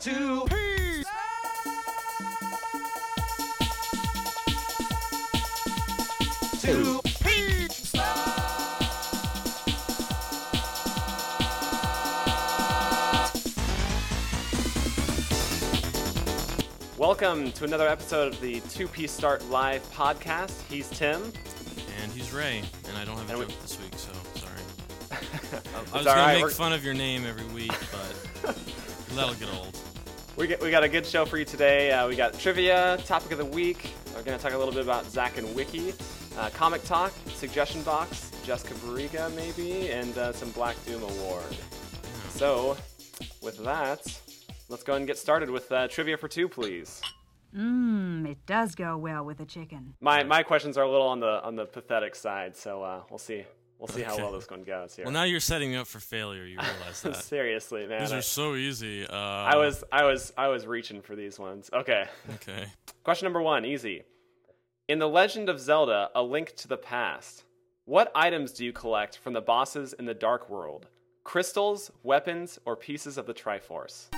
Two Two Welcome to another episode of the 2P Start Live podcast. He's Tim. And he's Ray, and I don't have a And we- joke I, I was gonna right, make we're- fun of your name every week, but that'll get old. We, get, we got a good show for you today. Uh, we got trivia, topic of the week. We're going to talk a little bit about Zack and Wiki, uh, comic talk, suggestion box, Jessica Barriga maybe, and uh, some Black Doom award. So, with that, let's go ahead and get started with uh, trivia for two, please. Mmm, it does go well with a chicken. My my questions are a little on the on the pathetic side, so uh, we'll see we'll see how well this one goes here. Well, now you're setting me up for failure. You realize that? Seriously, man. These I, are so easy. Uh, I was I was I was reaching for these ones. Okay. okay. Question number one, easy. In The Legend of Zelda A Link to the Past, what items do you collect from the bosses in the Dark World? Crystals, weapons, or pieces of the Triforce?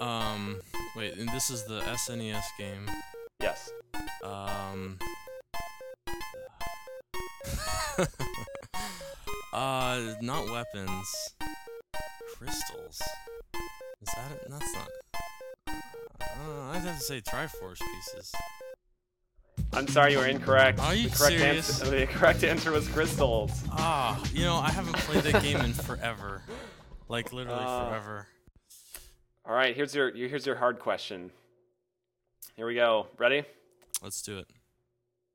Um, wait, and this is the SNES game. Yes. Um. uh, not weapons. Crystals. Is that it? That's not. Uh, I'd have to say Triforce pieces. I'm sorry you were incorrect. Are you the correct serious? Answer, the correct answer was crystals. Ah, you know, I haven't played that game in forever. Like literally Ah. forever. All right, here's your here's your hard question. Here we go. Ready? Let's do it.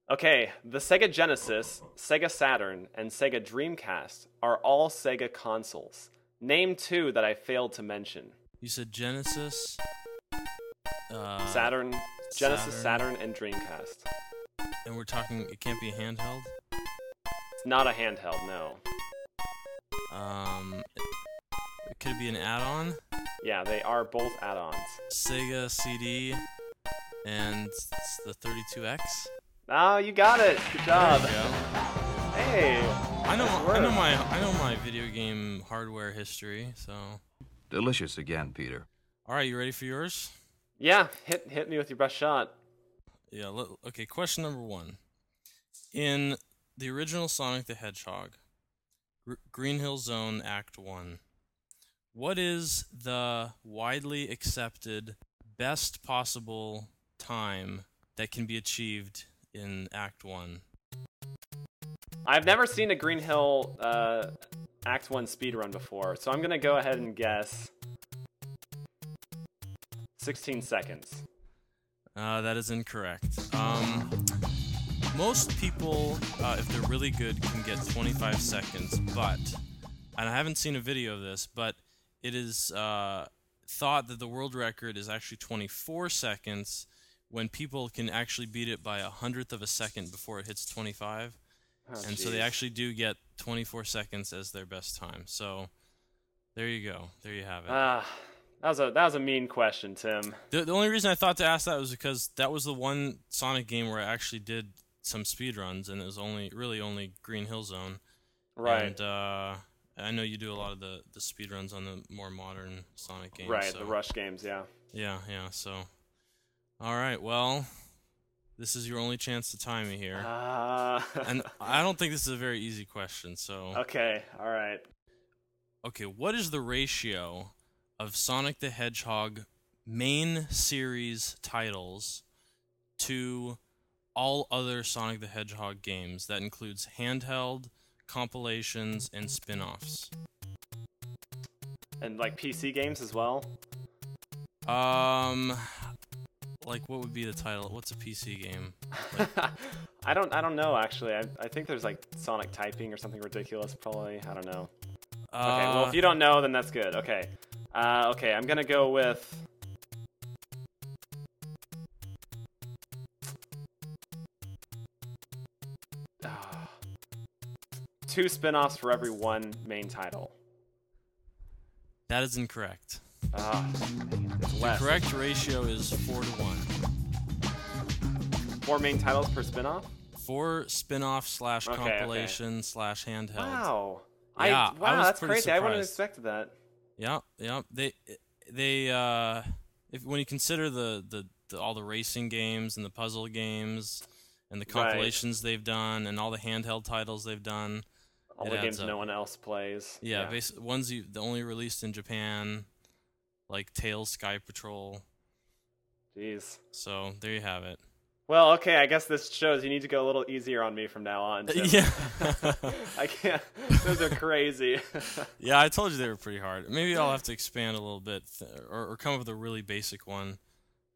Okay, the Sega Genesis, Sega Saturn, and Sega Dreamcast are all Sega consoles. Name two that I failed to mention. You said Genesis. Uh, Saturn, Genesis, Saturn. Saturn, and Dreamcast. And we're talking. It can't be a handheld. It's not a handheld, no. Um, it could be an add-on. Yeah, they are both add-ons. Sega CD, and the 32X. Oh, you got it. Good job. There you go. Hey. I know. I know my. I know my video game hardware history. So, Delicious again, Peter. all right, you ready for yours? Yeah, hit hit me with your best shot. Yeah. Let, okay. Question number one. In the original Sonic the Hedgehog, Gr- Green Hill Zone Act One, what is the widely accepted best possible time that can be achieved in Act One? I've never seen a Green Hill uh, Act One speedrun before, so I'm gonna go ahead and guess 16 seconds. Uh, that is incorrect. Um, most people, uh, if they're really good, can get 25 seconds, but, and I haven't seen a video of this, but it is uh, thought that the world record is actually 24 seconds when people can actually beat it by a hundredth of a second before it hits 25. Oh, and so they actually do get 24 seconds as their best time. So there you go. There you have it. Ah, that was a that was a mean question, Tim. The, the only reason I thought to ask that was because that was the one Sonic game where I actually did some speed runs, and it was only really only Green Hill Zone. Right. And uh, I know you do a lot of the, the speed runs on the more modern Sonic games. right. so- The Rush games. Yeah. Yeah, yeah. So, all right. Well, this is your only chance to tie me here, Uh, and I don't think this is a very easy question. So, okay. All right. okay, what is the ratio of Sonic the Hedgehog main series titles to all other Sonic the Hedgehog games? That includes handheld, compilations, and spin offs. And like PC games as well. Um, like what would be the title? What's a PC game? I don't I don't know actually. I, I think there's like Sonic typing or something ridiculous probably. I don't know. Okay, well Uh, if you don't know then that's good. Okay. Uh, okay, I'm gonna go with two spin-offs for every one main title. that is incorrect. Ah, it's The correct ratio is four to one. Four main titles per spin-off? Four spin-off slash Okay, okay. compilation slash handheld. Wow. I, Yeah, I wow, was that's pretty crazy. I wouldn't have expected that. Yeah, yeah. They they uh if when you consider the, the, the all the racing games and the puzzle games and the Right. compilations they've done and all the handheld titles they've done. All the games up. no one else plays. Yeah, basi- ones you the only released in Japan, like Tails Sky Patrol. Jeez. So there you have it. Well, okay. I guess this shows you need to go a little easier on me from now on. Yeah. I can't. Those are crazy. yeah, I told you they were pretty hard. Maybe I'll have to expand a little bit th- or, or come up with a really basic one.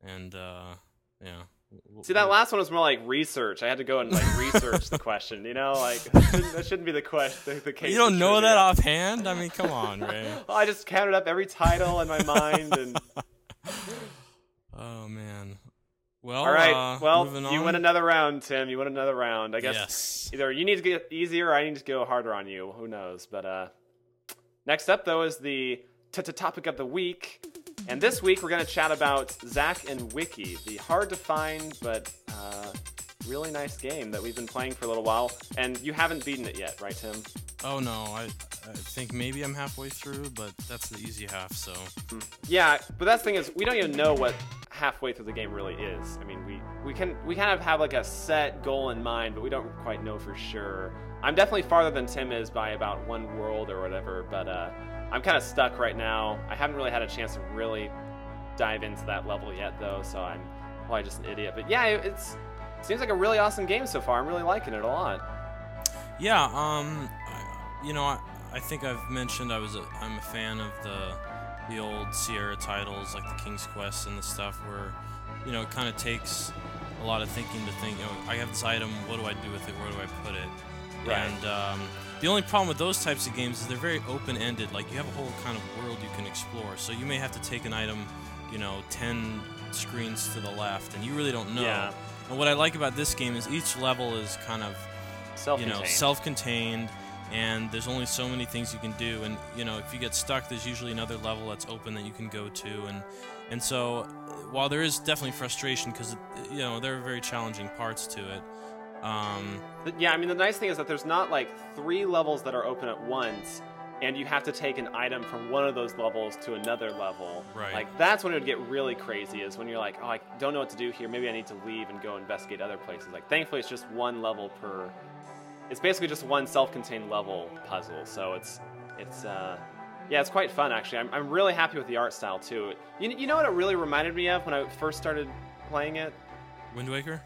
And uh yeah. We'll- See, that last one was more like research. I had to go and like research the question. You know, like that shouldn't, be the question. The, the case. You don't know trivia. that offhand? I mean, come on, Ray. Well, I just counted up every title in my mind, and Oh man. Well, all right. uh, well, you on. win another round, Tim. You win another round. I guess Yes. either you need to get easier, or I need to go harder on you. Who knows? But uh, next up, though, is the t- t- topic of the week. And this week, we're going to chat about Zack and Wiki, the hard to find but uh, really nice game that we've been playing for a little while. And you haven't beaten it yet, right, Tim? Oh no, I I think maybe I'm halfway through, but that's the easy half. So Yeah, but that's the thing is we don't even know what halfway through the game really is. I mean, we we can we kind of have like a set goal in mind, but we don't quite know for sure. I'm definitely farther than Tim is by about one world or whatever, but uh, I'm kind of stuck right now. I haven't really had a chance to really dive into that level yet, though, so I'm probably just an idiot. But yeah, it- it's it seems like a really awesome game so far. I'm really liking it a lot. yeah, um, you know, I, I think I've mentioned I was a, I'm a fan of the the old Sierra titles like the King's Quest and the stuff where you know it kind of takes a lot of thinking to think. You know, I have this item. What do I do with it? Where do I put it? Right. And um, the only problem with those types of games is they're very open-ended. Like you have a whole kind of world you can explore. So you may have to take an item, you know, ten screens to the left, and you really don't know. Yeah. And what I like about this game is each level is kind of you know self-contained, and there's only so many things you can do. And you know, if you get stuck, there's usually another level that's open that you can go to. And and so, while there is definitely frustration because you know there are very challenging parts to it. Um, yeah, I mean, the nice thing is that there's not like three levels that are open at once, and you have to take an item from one of those levels to another level. Right. Like, that's when it would get really crazy, is when you're like, oh, I don't know what to do here. Maybe I need to leave and go investigate other places. Like, thankfully, it's just one level per. It's basically just one self contained level puzzle, so it's. It's, uh. Yeah, it's quite fun, actually. I'm, I'm really happy with the art style, too. You, you know what it really reminded me of when I first started playing it? Wind Waker.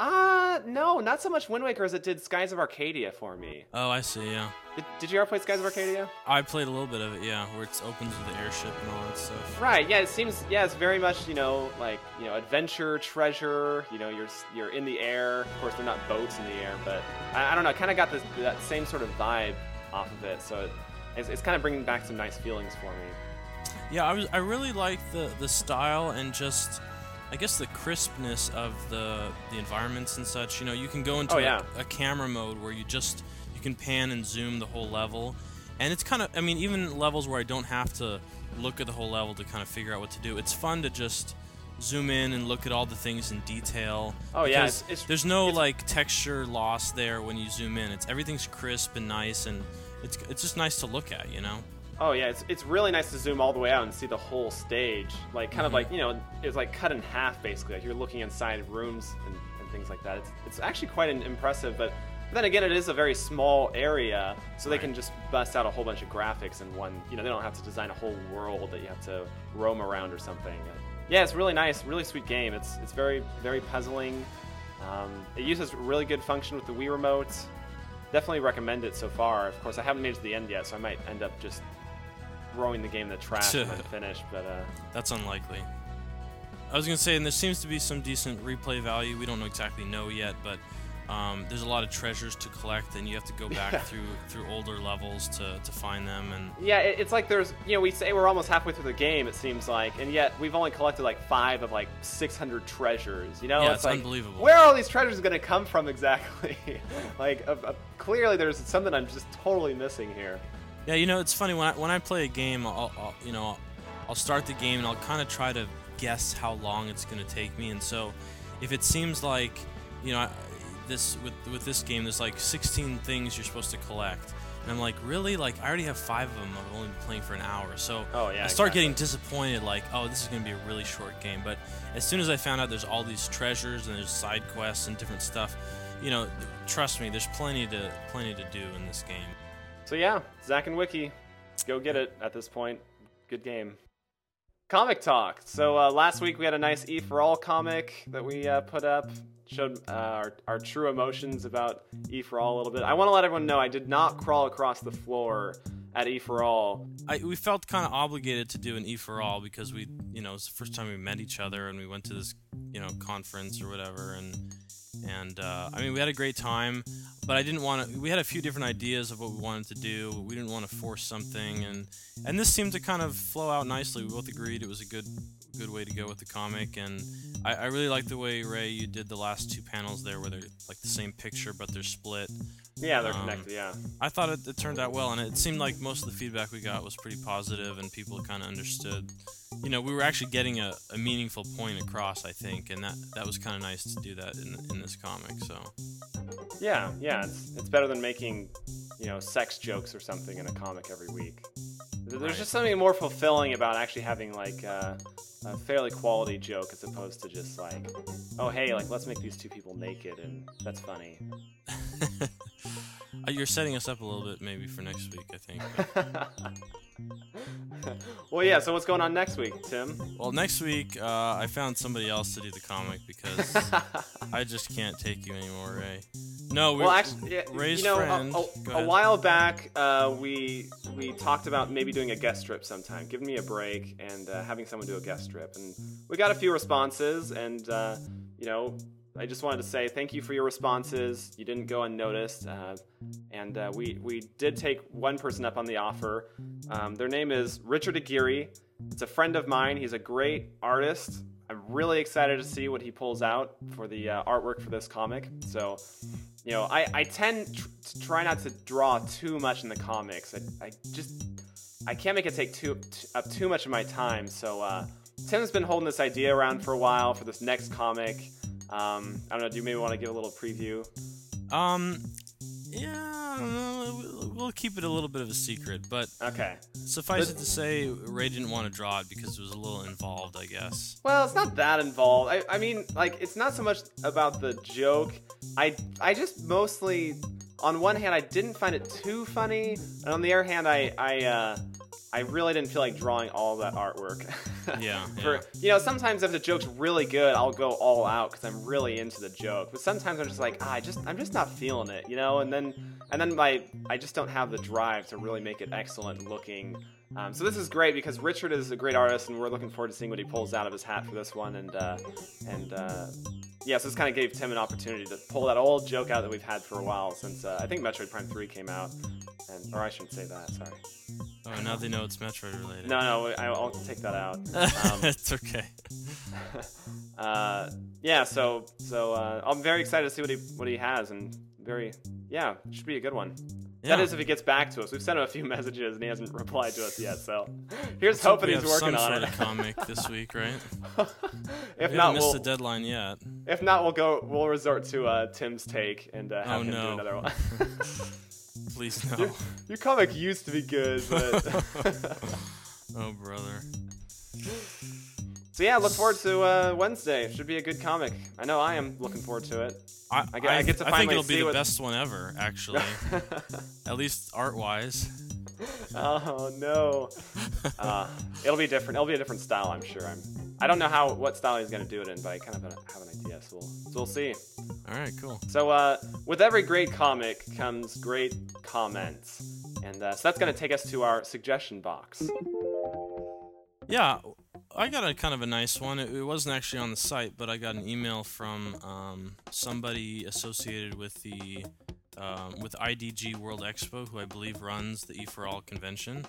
Uh, no, not so much Wind Waker as it did Skies of Arcadia for me. Oh, I see. Yeah, Did, did you ever play Skies of Arcadia? I played a little bit of it. Yeah, where it opens with the airship and all that stuff. Right. Yeah. It seems. Yeah. It's very much. You know, like you know, adventure, treasure. You know, you're you're in the air. Of course, they're not boats in the air, but I, I don't know. Kind of got this that same sort of vibe off of it. So it, it's, it's kind of bringing back some nice feelings for me. Yeah, I was. I really like the the style and just, I guess the crispness of the the environments and such. You know, you can go into Oh, a- yeah. a, camera mode where you just you can pan and zoom the whole level, and it's kind of. I mean, even levels where I don't have to look at the whole level to kind of figure out what to do. It's fun to just zoom in and look at all the things in detail. Oh, yeah, it's- it's- there's no it's- like texture loss there when you zoom in. It's everything's crisp and nice, and it's it's just nice to look at. You know. Oh yeah, it's, it's really nice to zoom all the way out and see the whole stage. Like kind of like you know, it's like cut in half basically. Like you're looking inside rooms and, and things like that. It's it's actually quite an impressive, but, but then again, it is a very small area, so they can just bust out a whole bunch of graphics in one. You know, they don't have to design a whole world that you have to roam around or something. Yeah, it's really nice, really sweet game. It's it's very very puzzling. Um, it uses really good function with the Wii remote. Definitely recommend it so far. Of course, I haven't made it to the end yet, so I might end up just throwing the game in the trash when I'm finished. But uh, That's unlikely. I was gonna say, and there seems to be some decent replay value. We don't know exactly know yet, but um, there's a lot of treasures to collect, and you have to go back through through older levels to, to find them. And yeah, it, it's like there's you know we say we're almost halfway through the game. It seems like, and yet we've only collected like five of like 600 treasures. You know, Yeah, it's, it's like, unbelievable. Where are all these treasures going to come from exactly? like uh, uh, clearly there's something I'm just totally missing here. Yeah, you know, it's funny when I when I play a game, I'll, I'll you know, I'll start the game and I'll kind of try to guess how long it's gonna take me. And so, if it seems like, you know, this with with this game, there's like 16 things you're supposed to collect, And I'm like, really? Like, I already have five of them. I've only been playing for an hour. So Oh, yeah, I start exactly. getting disappointed, like, oh, this is going to be a really short game. But as soon as I found out there's all these treasures and there's side quests and different stuff, you know, trust me, there's plenty to plenty to do in this game. So yeah, Zack and Wiki, go get it at this point. Good game. Comic talk. So uh, last week we had a nice E for All comic that we uh, put up. Showed uh, our, our true emotions about E for All a little bit. I want to let everyone know I did not crawl across the floor at E for All. I, we felt kind of obligated to do an E for all because we, you know, it's the first time we met each other and we went to this, you know, conference or whatever, and and uh, I mean we had a great time, but I didn't want to. We had a few different ideas of what we wanted to do. We didn't want to force something, and and this seemed to kind of flow out nicely. We both agreed it was a good good way to go with the comic, and I, I really like the way Ray you did the last two panels there, where they're like the same picture but they're split. Yeah, they're Um, connected. Yeah. I thought it, it turned out well, and it seemed like most of the feedback we got was pretty positive, and people kind of understood. You know, we were actually getting a, a meaningful point across, I think, and that that was kind of nice to do that in, in this comic. So, Yeah, yeah. It's, it's better than making, you know, sex jokes or something in a comic every week. There's Right. just something more fulfilling about actually having like uh, a fairly quality joke as opposed to just like, oh hey, like let's make these two people naked and that's funny. Uh, you're setting us up a little bit maybe for next week, I think. well, yeah. So what's going on next week, Tim? well, next week uh, I found somebody else to do the comic because I just can't take you anymore, Ray. No, we Well, actually, yeah, Ray's you know, a- friend. a, Go a while back, uh, we we talked about maybe doing a guest strip sometime, giving me a break and uh, having someone do a guest strip, and we got a few responses, and uh, you know, I just wanted to say thank you for your responses. You didn't go unnoticed, uh, and uh, we we did take one person up on the offer. Um, their name is Richard Aguirre. It's a friend of mine. He's a great artist. I'm really excited to see what he pulls out for the uh, artwork for this comic. So, you know, I, I tend tr- to try not to draw too much in the comics. I, I just I can't make it take too t- up too much of my time. So uh, Tim's been holding this idea around for a while for this next comic. Um, I don't know. Do you maybe want to give a little preview? Um, yeah. We'll- keep it a little bit of a secret, but Okay. suffice it to say, Ray didn't want to draw it because it was a little involved, I guess. Well, it's not that involved. I, I mean, like, it's not so much about the joke. I, I just mostly, on one hand, I didn't find it too funny, and on the other hand, I, I, uh, I really didn't feel like drawing all that artwork. Yeah, For yeah. you know, sometimes if the joke's really good, I'll go all out because I'm really into the joke. But sometimes I'm just like, ah, I just, I'm just not feeling it, you know. And then, and then my, I just don't have the drive to really make it excellent looking. Um, so this is great because Richard is a great artist, and we're looking forward to seeing what he pulls out of his hat for this one. And uh, and uh, yeah, so this kind of gave Tim an opportunity to pull that old joke out that we've had for a while since uh, I think Metroid Prime Three came out. And or I shouldn't say that. Sorry. Oh, now they know it's Metroid related. No, no, I- I'll take that out. Um, it's okay. uh, yeah, so so uh, I'm very excited to see what he what he has, and very yeah, it should be a good one. That Yeah. is if he gets back to us. We've sent him a few messages and he hasn't replied to us yet. So here's hoping he's working some on sort it. of comic this week, right? if We not, missed we'll the deadline yet. if not we'll go we'll resort to uh, Tim's take and uh, have Oh, him do another one. Please no. your, your comic used to be good, but oh, brother. so yeah, look forward to uh, Wednesday. Should be a good comic. I know I am looking forward to it. I, I get- I get to I think it'll be the what- best one ever, actually. At least art-wise. Oh no. uh, it'll be different. It'll be a different style, I'm sure. I'm. I don't know how what style he's gonna do it in, but I kind of have an idea. So we'll, so we'll see. All right, cool. So uh, with every great comic comes great comments, and uh, so that's gonna take us to our suggestion box. Yeah, I got a kind of a nice one. It, it wasn't actually on the site, but I got an email from um, somebody associated with the um, with IDG World Expo, who I believe runs the E for All convention.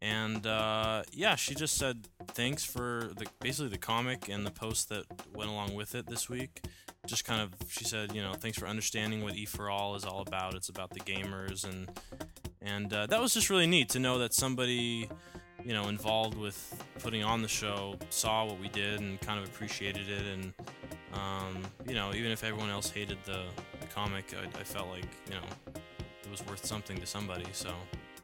And uh, yeah, she just said thanks for the basically the comic and the post that went along with it this week. Just kind of, she said, you know, thanks for understanding what E for All is all about. It's about the gamers and and uh, that was just really neat to know that somebody you know involved with putting on the show saw what we did and kind of appreciated it and um, you know even if everyone else hated the, comic I, I felt like you know it was worth something to somebody. So.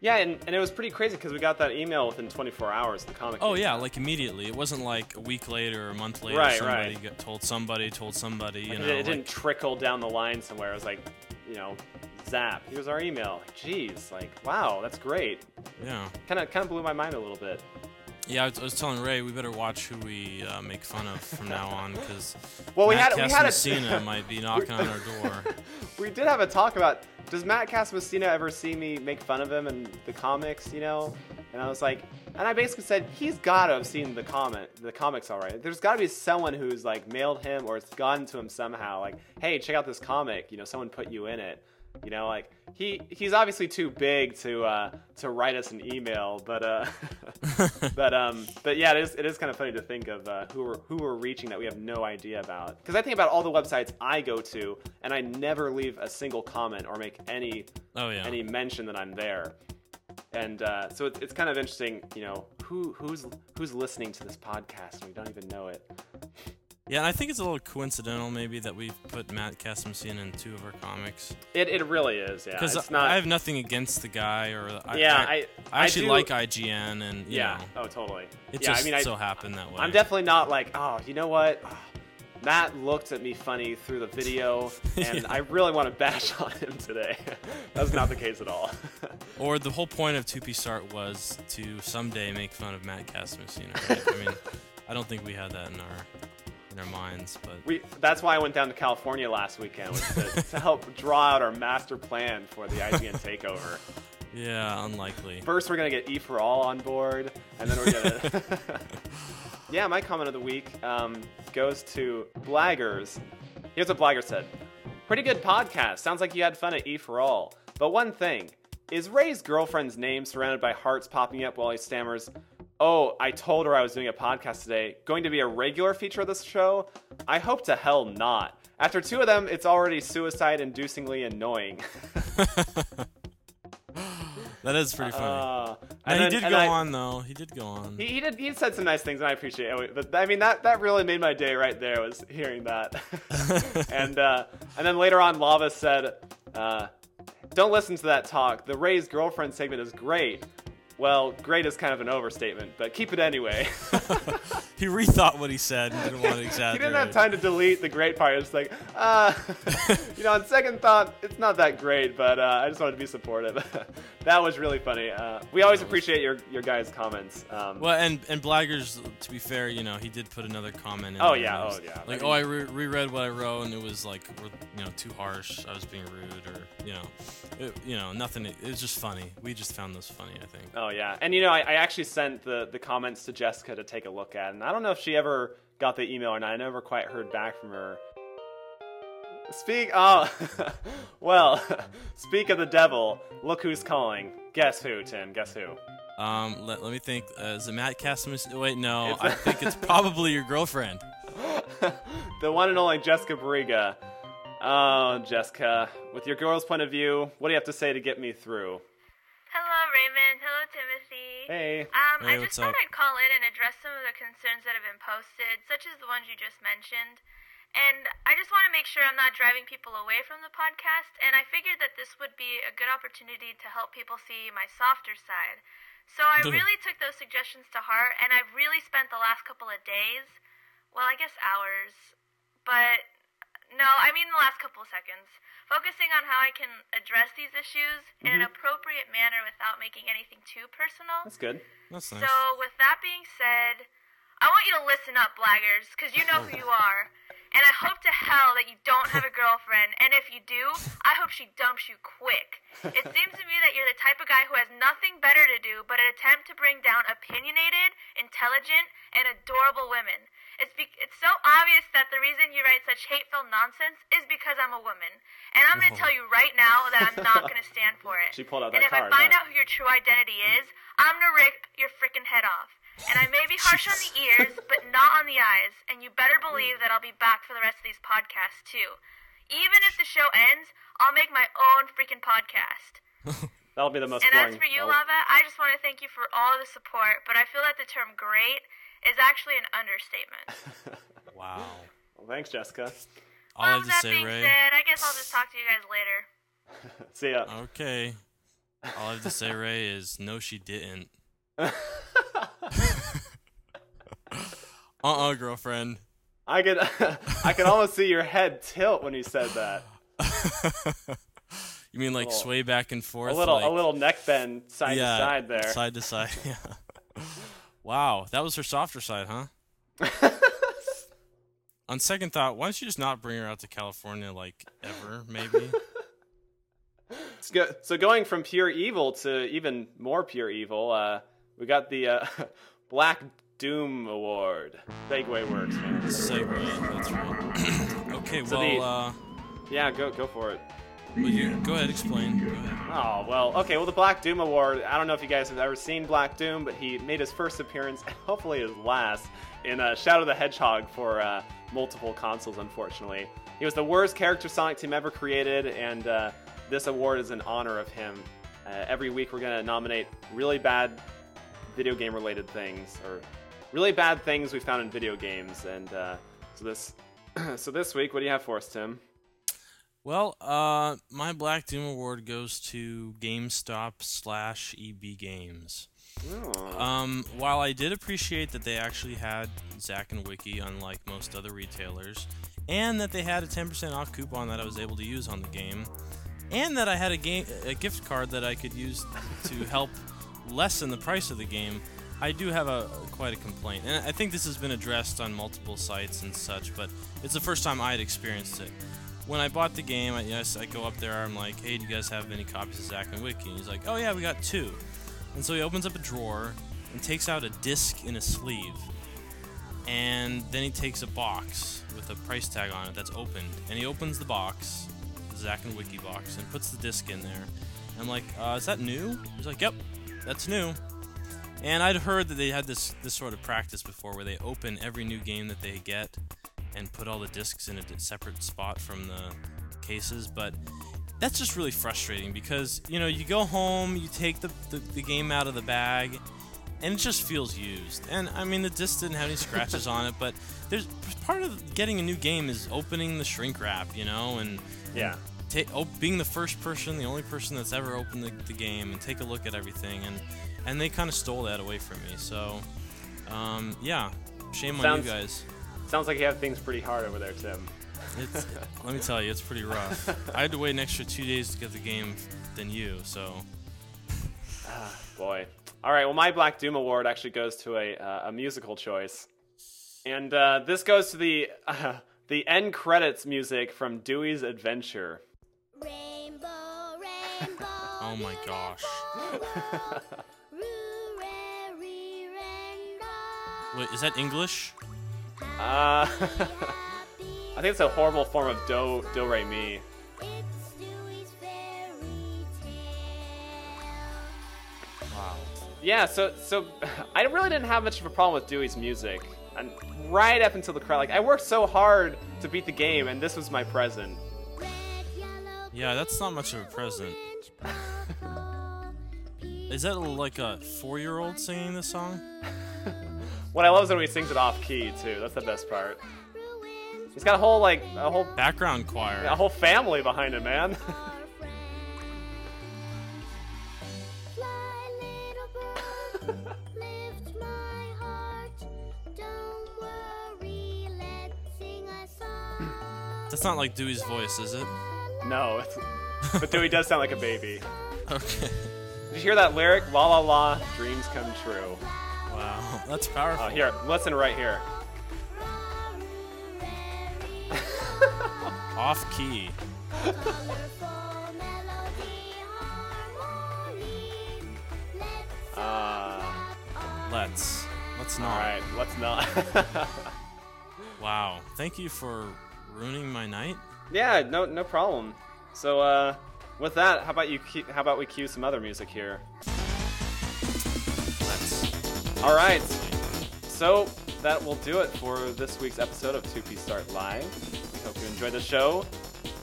Yeah, and, and it was pretty crazy because we got that email within 24 hours. The comic. Oh yeah, like immediately. It wasn't like a week later or a month later. Right, somebody right. got told somebody, told somebody. You it, know, it like- didn't trickle down the line somewhere. It was like, you know, zap. Here's our email. Like, Jeez, like wow, that's great. yeah. Kind of kind of blew my mind a little bit. Yeah, I was, I was telling Ray we better watch who we uh, make fun of from now on because Well, we Matt had we had a might be knocking on our door. we did have a talk about does Matt Casamassina ever see me make fun of him in the comics, you know? And I was like, and I basically said he's got to have seen the comment, the comics already. There's got to be someone who's like mailed him or it's gotten to him somehow. Like, hey, check out this comic. You know, someone put you in it. You know, like he he's obviously too big to uh, to write us an email, but uh, but um, but yeah, it is it is kind of funny to think of uh, who we're who we're reaching that we have no idea about. Because I think about all the websites I go to, and I never leave a single comment or make any Oh yeah. any mention that I'm there. And uh, so it's, it's kind of interesting, you know, who who's who's listening to this podcast and we don't even know it. Yeah, and I think it's a little coincidental maybe that we put Matt Casamassina in two of our comics. It, it really is, yeah. Because not. I have nothing against the guy, or I, yeah, I, I I actually do- like IGN, and you Yeah. know, Oh, totally. it yeah, just I mean, I, so happened that way. I'm definitely not like, oh, you know what? Matt looked at me funny through the video, and Yeah. I really want to bash on him today. That's not the case at all. Or the whole point of 2P Start was to someday make fun of Matt Casamassina. Right? I mean, I don't think we had that in our in our minds, but we, that's why I went down to California last weekend, to, to help draw out our master plan for the IGN takeover. yeah, unlikely. First, we're gonna get E for All on board, and then we're gonna. yeah, my comment of the week um, goes to Blaggers. Here's what Blagger said: "Pretty good podcast. Sounds like you had fun at E for All. But one thing: is Ray's girlfriend's name surrounded by hearts popping up while he stammers?" Oh, I told her I was doing a podcast today. Going to be a regular feature of this show? I hope to hell not. After two of them, it's already suicide inducingly annoying. That is pretty funny. Uh, he then- did go I- on though. He did go on. He, he did. He said some nice things, and I appreciate it. But I mean, that that really made my day right there. Was hearing that, and uh, and then later on, Lava said, uh, "Don't listen to that talk. The Ray's girlfriend segment is great. Well, great is kind of an overstatement, but keep it anyway. he rethought what he said and didn't want to he didn't have time to delete the great part. It's like, uh, you know, on second thought, it's not that great, but uh, I just wanted to be supportive. That was really funny. Uh, we always appreciate your your guys' comments. Um, Well, and and Blaggers, to be fair, you know, he did put another comment in. Oh, there yeah, oh, yeah. I Like, mean- oh, I re- reread what I wrote, and it was like, you know, too harsh. I was being rude, or you know, it, you know, nothing. It was just funny. We just found this funny, I think. Oh yeah, and you know, I, I actually sent the the comments to Jessica to take a look at, and I don't know if she ever got the email or not. I never quite heard back from her. Speak. Oh, well, speak of the devil. Look who's calling. Guess who, Tim? Guess who? Um, let, let me think. Uh, is it Matt Cassimus? Wait, no. It's- I think it's probably your girlfriend. the one and only Jessica Bariga. Oh, Jessica, with your girl's point of view, what do you have to say to get me through? Hello, Raymond. Hello, Timothy. Hey. Um, Hey, I just what's thought up? I'd call in and address some of the concerns that have been posted, such as the ones you just mentioned. And I just want to make sure I'm not driving people away from the podcast, and I figured that this would be a good opportunity to help people see my softer side. So I really took those suggestions to heart, and I've really spent the last couple of days, well, I guess hours, but no, I mean the last couple of seconds, focusing on how I can address these issues in an mm-hmm. appropriate manner without making anything too personal. That's good. That's nice. So, with that being said, I want you to listen up, blaggers, because you know who you are. And I hope to hell that you don't have a girlfriend. And if you do, I hope she dumps you quick. It seems to me that you're the type of guy who has nothing better to do but attempt to bring down opinionated, intelligent, and adorable women. It's, be- it's so obvious that the reason you write such hateful nonsense is because I'm a woman. And I'm going to tell you right now that I'm not going to stand for it. She pulled out that and if I find huh? out who your true identity is, I'm going to rip your freaking head off. And I may be harsh on the ears, but not on the eyes. And you better believe that I'll be back for the rest of these podcasts, too. Even if the show ends, I'll make my own freaking podcast. That'll be the most And boring. as for you, Lava, I just want to thank you for all the support, but I feel that the term great is actually an understatement. wow. well, thanks, Jessica. All I well, have to that say, being Ray. said, I guess I'll just talk to you guys later. See ya. Okay. All I have to say, Ray, is no, she didn't. uh-uh, girlfriend. I could I could almost see your head tilt when you said that. you mean like Little- sway back and forth? A little like, a little neck bend side yeah, to side there. Side to side. Yeah. wow, that was her softer side, huh? On second thought, why don't you just not bring her out to California like ever, maybe? So go- So going from pure evil to even more pure evil, uh, we got the uh, Black Doom Award. Segway works, man. Segue, that's right. okay, So well, the- uh, Yeah, go go for it. well, you, go ahead, explain. Go ahead. Oh well, okay. Well, the Black Doom Award. I don't know if you guys have ever seen Black Doom, but he made his first appearance, and hopefully his last, in uh, Shadow the Hedgehog for uh, multiple consoles. Unfortunately, he was the worst character Sonic Team ever created, and uh, this award is in honor of him. Uh, every week, we're gonna nominate really bad video game related things, or really bad things we found in video games. And uh, so this, so this week, what do you have for us, Tim? Well, uh, my Black Doom Award goes to GameStop slash EB Games. Oh. Um, while I did appreciate that they actually had Zack and Wiki, unlike most other retailers, and that they had a 10% off coupon that I was able to use on the game, and that I had a game a gift card that I could use to help lessen the price of the game, I do have a quite a complaint, and I think this has been addressed on multiple sites and such, but it's the first time I had experienced it. When I bought the game, I, yes, I go up there. I'm like, "Hey, do you guys have any copies of Zack and Wiki?" And he's like, "Oh yeah, we got two. And so he opens up a drawer and takes out a disc in a sleeve. And then he takes a box with a price tag on it that's opened. And he opens the box, the Zack and Wiki box, and puts the disc in there. I'm like, uh, is that new? He's like, yep, that's new. And I'd heard that they had this this sort of practice before, where they open every new game that they get and put all the discs in a separate spot from the cases. But that's just really frustrating because you know you go home, you take the, the, the game out of the bag, and it just feels used. And I mean the disc didn't have any scratches on it, but there's part of getting a new game is opening the shrink wrap, you know, and Yeah. Ta- oh, being the first person, the only person that's ever opened the, the game, and take a look at everything, and and they kind of stole that away from me. So, um, yeah, shame on you guys. Sounds like you have things pretty hard over there, Tim. It's, let me tell you, it's pretty rough. I had to wait an extra two days to get the game than you, so Ah, Boy. All right. Well, my Black Doom award actually goes to a uh, a musical choice, and uh, this goes to the uh, the end credits music from Dewy's Adventure. Rainbow, rainbow. oh my gosh. Wait, is that English? Uh, I think it's a horrible form of do do re mi. Wow. Yeah. So so I really didn't have much of a problem with Dewy's music, and right up until the credit, like I worked so hard to beat the game, and this was my present. Yeah, that's not much of a present. Is that like a four-year-old singing this song? What I love is when he sings it off key too. That's the best part. He's got a whole like a whole Background choir. a whole family behind him, man. That's not like Dewy's voice, is it? No, it's, but Dewy does sound like a baby. Okay. Did you hear that lyric? La la la, dreams come true. Wow, that's powerful. Oh, here, listen right here. Off key. Uh, Let's. Let's not. right, let's not. Wow. Thank you for ruining my night. Yeah, no, no problem. So, uh, with that, how about you? How about we cue some other music here? All right. So that will do it for this week's episode of 2P Start Live. We hope you enjoyed the show.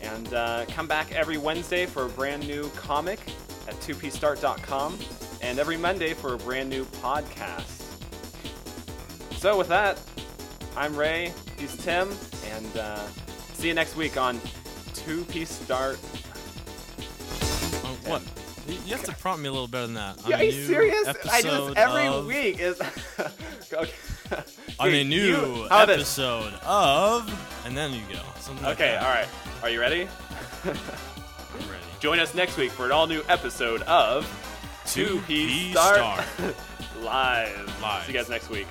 And uh, come back every Wednesday for a brand new comic at 2pstart.com and every Monday for a brand new podcast. So, with that, I'm Ray, he's Tim, and uh, see you next week on 2P Start oh, What? you have to prompt me a little better than that. Yeah, are you serious? I do this every of- week. Is okay. On a new you- about this? episode of, and then you go. Something Okay, that. all right. Are you ready? I'm ready. Join us next week for an all new episode of Two Piece Piece Star Star. Live. Live. See you guys next week.